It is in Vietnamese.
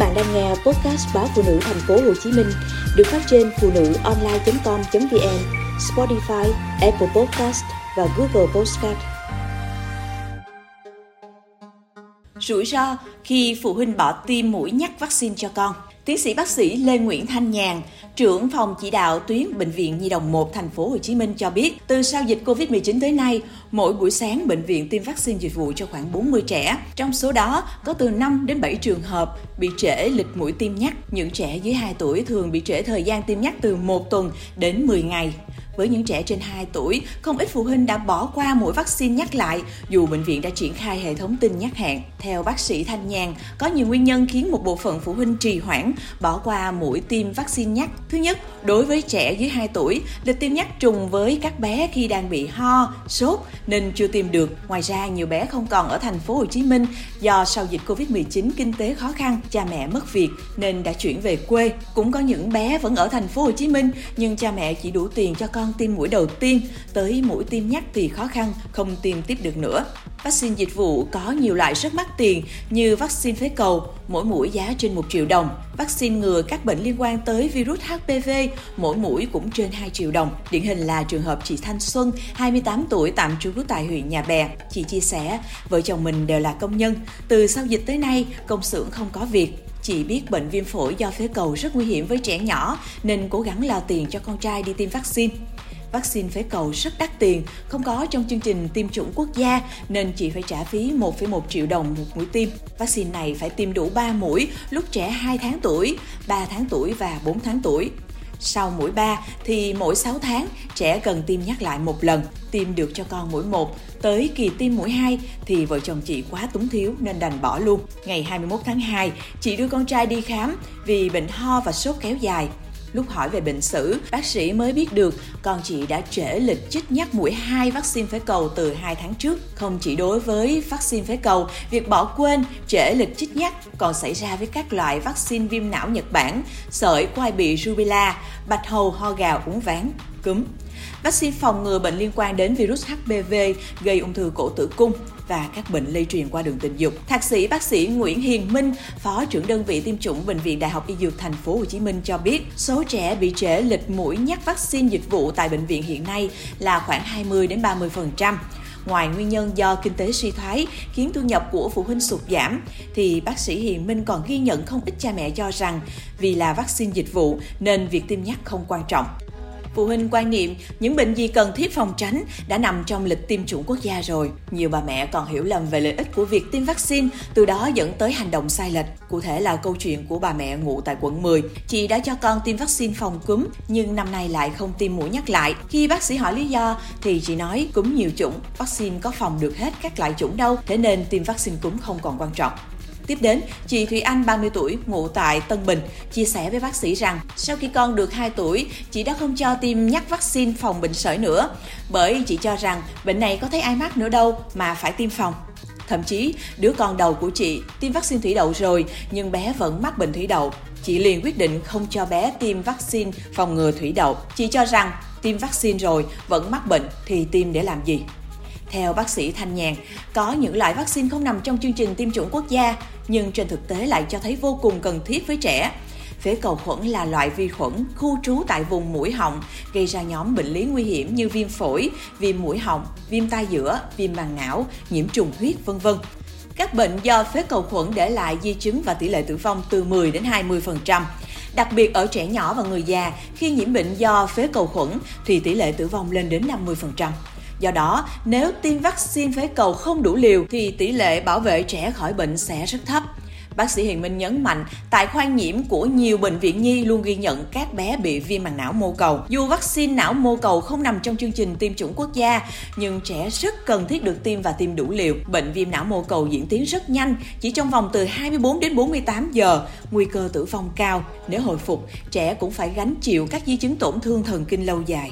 bạn đang nghe podcast báo phụ nữ thành phố Hồ Chí Minh được phát trên phụ nữ online.com.vn, Spotify, Apple Podcast và Google Podcast. Rủi ro khi phụ huynh bỏ tiêm mũi nhắc vaccine cho con. Tiến sĩ bác sĩ Lê Nguyễn Thanh Nhàn, trưởng phòng chỉ đạo tuyến bệnh viện Nhi đồng 1 thành phố Hồ Chí Minh cho biết, từ sau dịch Covid-19 tới nay, mỗi buổi sáng bệnh viện tiêm vaccine dịch vụ cho khoảng 40 trẻ. Trong số đó, có từ 5 đến 7 trường hợp bị trễ lịch mũi tiêm nhắc. Những trẻ dưới 2 tuổi thường bị trễ thời gian tiêm nhắc từ 1 tuần đến 10 ngày. Với những trẻ trên 2 tuổi, không ít phụ huynh đã bỏ qua mũi vaccine nhắc lại dù bệnh viện đã triển khai hệ thống tin nhắc hẹn. Theo bác sĩ Thanh Nhàn, có nhiều nguyên nhân khiến một bộ phận phụ huynh trì hoãn bỏ qua mũi tiêm vaccine nhắc. Thứ nhất, đối với trẻ dưới 2 tuổi, lịch tiêm nhắc trùng với các bé khi đang bị ho, sốt nên chưa tiêm được. Ngoài ra, nhiều bé không còn ở thành phố Hồ Chí Minh do sau dịch Covid-19 kinh tế khó khăn, cha mẹ mất việc nên đã chuyển về quê. Cũng có những bé vẫn ở thành phố Hồ Chí Minh nhưng cha mẹ chỉ đủ tiền cho con tiêm mũi đầu tiên, tới mũi tiêm nhắc thì khó khăn, không tiêm tiếp được nữa. Vaccine dịch vụ có nhiều loại rất mắc tiền như vaccine phế cầu, mỗi mũi giá trên 1 triệu đồng. Vaccine ngừa các bệnh liên quan tới virus HPV, mỗi mũi cũng trên 2 triệu đồng. Điển hình là trường hợp chị Thanh Xuân, 28 tuổi tạm trú tại huyện Nhà Bè. Chị chia sẻ, vợ chồng mình đều là công nhân. Từ sau dịch tới nay, công xưởng không có việc, Chị biết bệnh viêm phổi do phế cầu rất nguy hiểm với trẻ nhỏ nên cố gắng lao tiền cho con trai đi tiêm vaccine. Vaccine phế cầu rất đắt tiền, không có trong chương trình tiêm chủng quốc gia nên chị phải trả phí 1,1 triệu đồng một mũi tiêm. Vaccine này phải tiêm đủ 3 mũi lúc trẻ 2 tháng tuổi, 3 tháng tuổi và 4 tháng tuổi. Sau mũi 3 thì mỗi 6 tháng trẻ cần tiêm nhắc lại một lần, tiêm được cho con mũi 1. Tới kỳ tiêm mũi 2 thì vợ chồng chị quá túng thiếu nên đành bỏ luôn. Ngày 21 tháng 2, chị đưa con trai đi khám vì bệnh ho và sốt kéo dài. Lúc hỏi về bệnh sử, bác sĩ mới biết được con chị đã trễ lịch chích nhắc mũi 2 vaccine phế cầu từ 2 tháng trước. Không chỉ đối với vaccine phế cầu, việc bỏ quên, trễ lịch chích nhắc còn xảy ra với các loại vaccine viêm não Nhật Bản, sởi quai bị rubella, bạch hầu ho gà uống ván, cúm vaccine phòng ngừa bệnh liên quan đến virus HPV gây ung thư cổ tử cung và các bệnh lây truyền qua đường tình dục. Thạc sĩ bác sĩ Nguyễn Hiền Minh, phó trưởng đơn vị tiêm chủng bệnh viện Đại học Y Dược thành phố Hồ Chí Minh cho biết, số trẻ bị trễ lịch mũi nhắc vaccine dịch vụ tại bệnh viện hiện nay là khoảng 20 đến 30%. Ngoài nguyên nhân do kinh tế suy thoái khiến thu nhập của phụ huynh sụt giảm, thì bác sĩ Hiền Minh còn ghi nhận không ít cha mẹ cho rằng vì là vaccine dịch vụ nên việc tiêm nhắc không quan trọng. Phụ huynh quan niệm những bệnh gì cần thiết phòng tránh đã nằm trong lịch tiêm chủng quốc gia rồi. Nhiều bà mẹ còn hiểu lầm về lợi ích của việc tiêm vaccine, từ đó dẫn tới hành động sai lệch. Cụ thể là câu chuyện của bà mẹ ngụ tại quận 10. Chị đã cho con tiêm vaccine phòng cúm, nhưng năm nay lại không tiêm mũi nhắc lại. Khi bác sĩ hỏi lý do, thì chị nói cúm nhiều chủng, vaccine có phòng được hết các loại chủng đâu, thế nên tiêm vaccine cúm không còn quan trọng. Tiếp đến, chị Thủy Anh 30 tuổi, ngụ tại Tân Bình, chia sẻ với bác sĩ rằng sau khi con được 2 tuổi, chị đã không cho tiêm nhắc vaccine phòng bệnh sởi nữa, bởi chị cho rằng bệnh này có thấy ai mắc nữa đâu mà phải tiêm phòng. Thậm chí, đứa con đầu của chị tiêm vaccine thủy đậu rồi nhưng bé vẫn mắc bệnh thủy đậu. Chị liền quyết định không cho bé tiêm vaccine phòng ngừa thủy đậu. Chị cho rằng tiêm vaccine rồi vẫn mắc bệnh thì tiêm để làm gì? Theo bác sĩ Thanh Nhàn, có những loại vaccine không nằm trong chương trình tiêm chủng quốc gia, nhưng trên thực tế lại cho thấy vô cùng cần thiết với trẻ. Phế cầu khuẩn là loại vi khuẩn khu trú tại vùng mũi họng, gây ra nhóm bệnh lý nguy hiểm như viêm phổi, viêm mũi họng, viêm tai giữa, viêm màng não, nhiễm trùng huyết, vân vân. Các bệnh do phế cầu khuẩn để lại di chứng và tỷ lệ tử vong từ 10 đến 20%. Đặc biệt ở trẻ nhỏ và người già, khi nhiễm bệnh do phế cầu khuẩn thì tỷ lệ tử vong lên đến 50%. Do đó, nếu tiêm vaccine phế cầu không đủ liều thì tỷ lệ bảo vệ trẻ khỏi bệnh sẽ rất thấp. Bác sĩ Hiền Minh nhấn mạnh, tại khoa nhiễm của nhiều bệnh viện nhi luôn ghi nhận các bé bị viêm màng não mô cầu. Dù vaccine não mô cầu không nằm trong chương trình tiêm chủng quốc gia, nhưng trẻ rất cần thiết được tiêm và tiêm đủ liều. Bệnh viêm não mô cầu diễn tiến rất nhanh, chỉ trong vòng từ 24 đến 48 giờ, nguy cơ tử vong cao. Nếu hồi phục, trẻ cũng phải gánh chịu các di chứng tổn thương thần kinh lâu dài.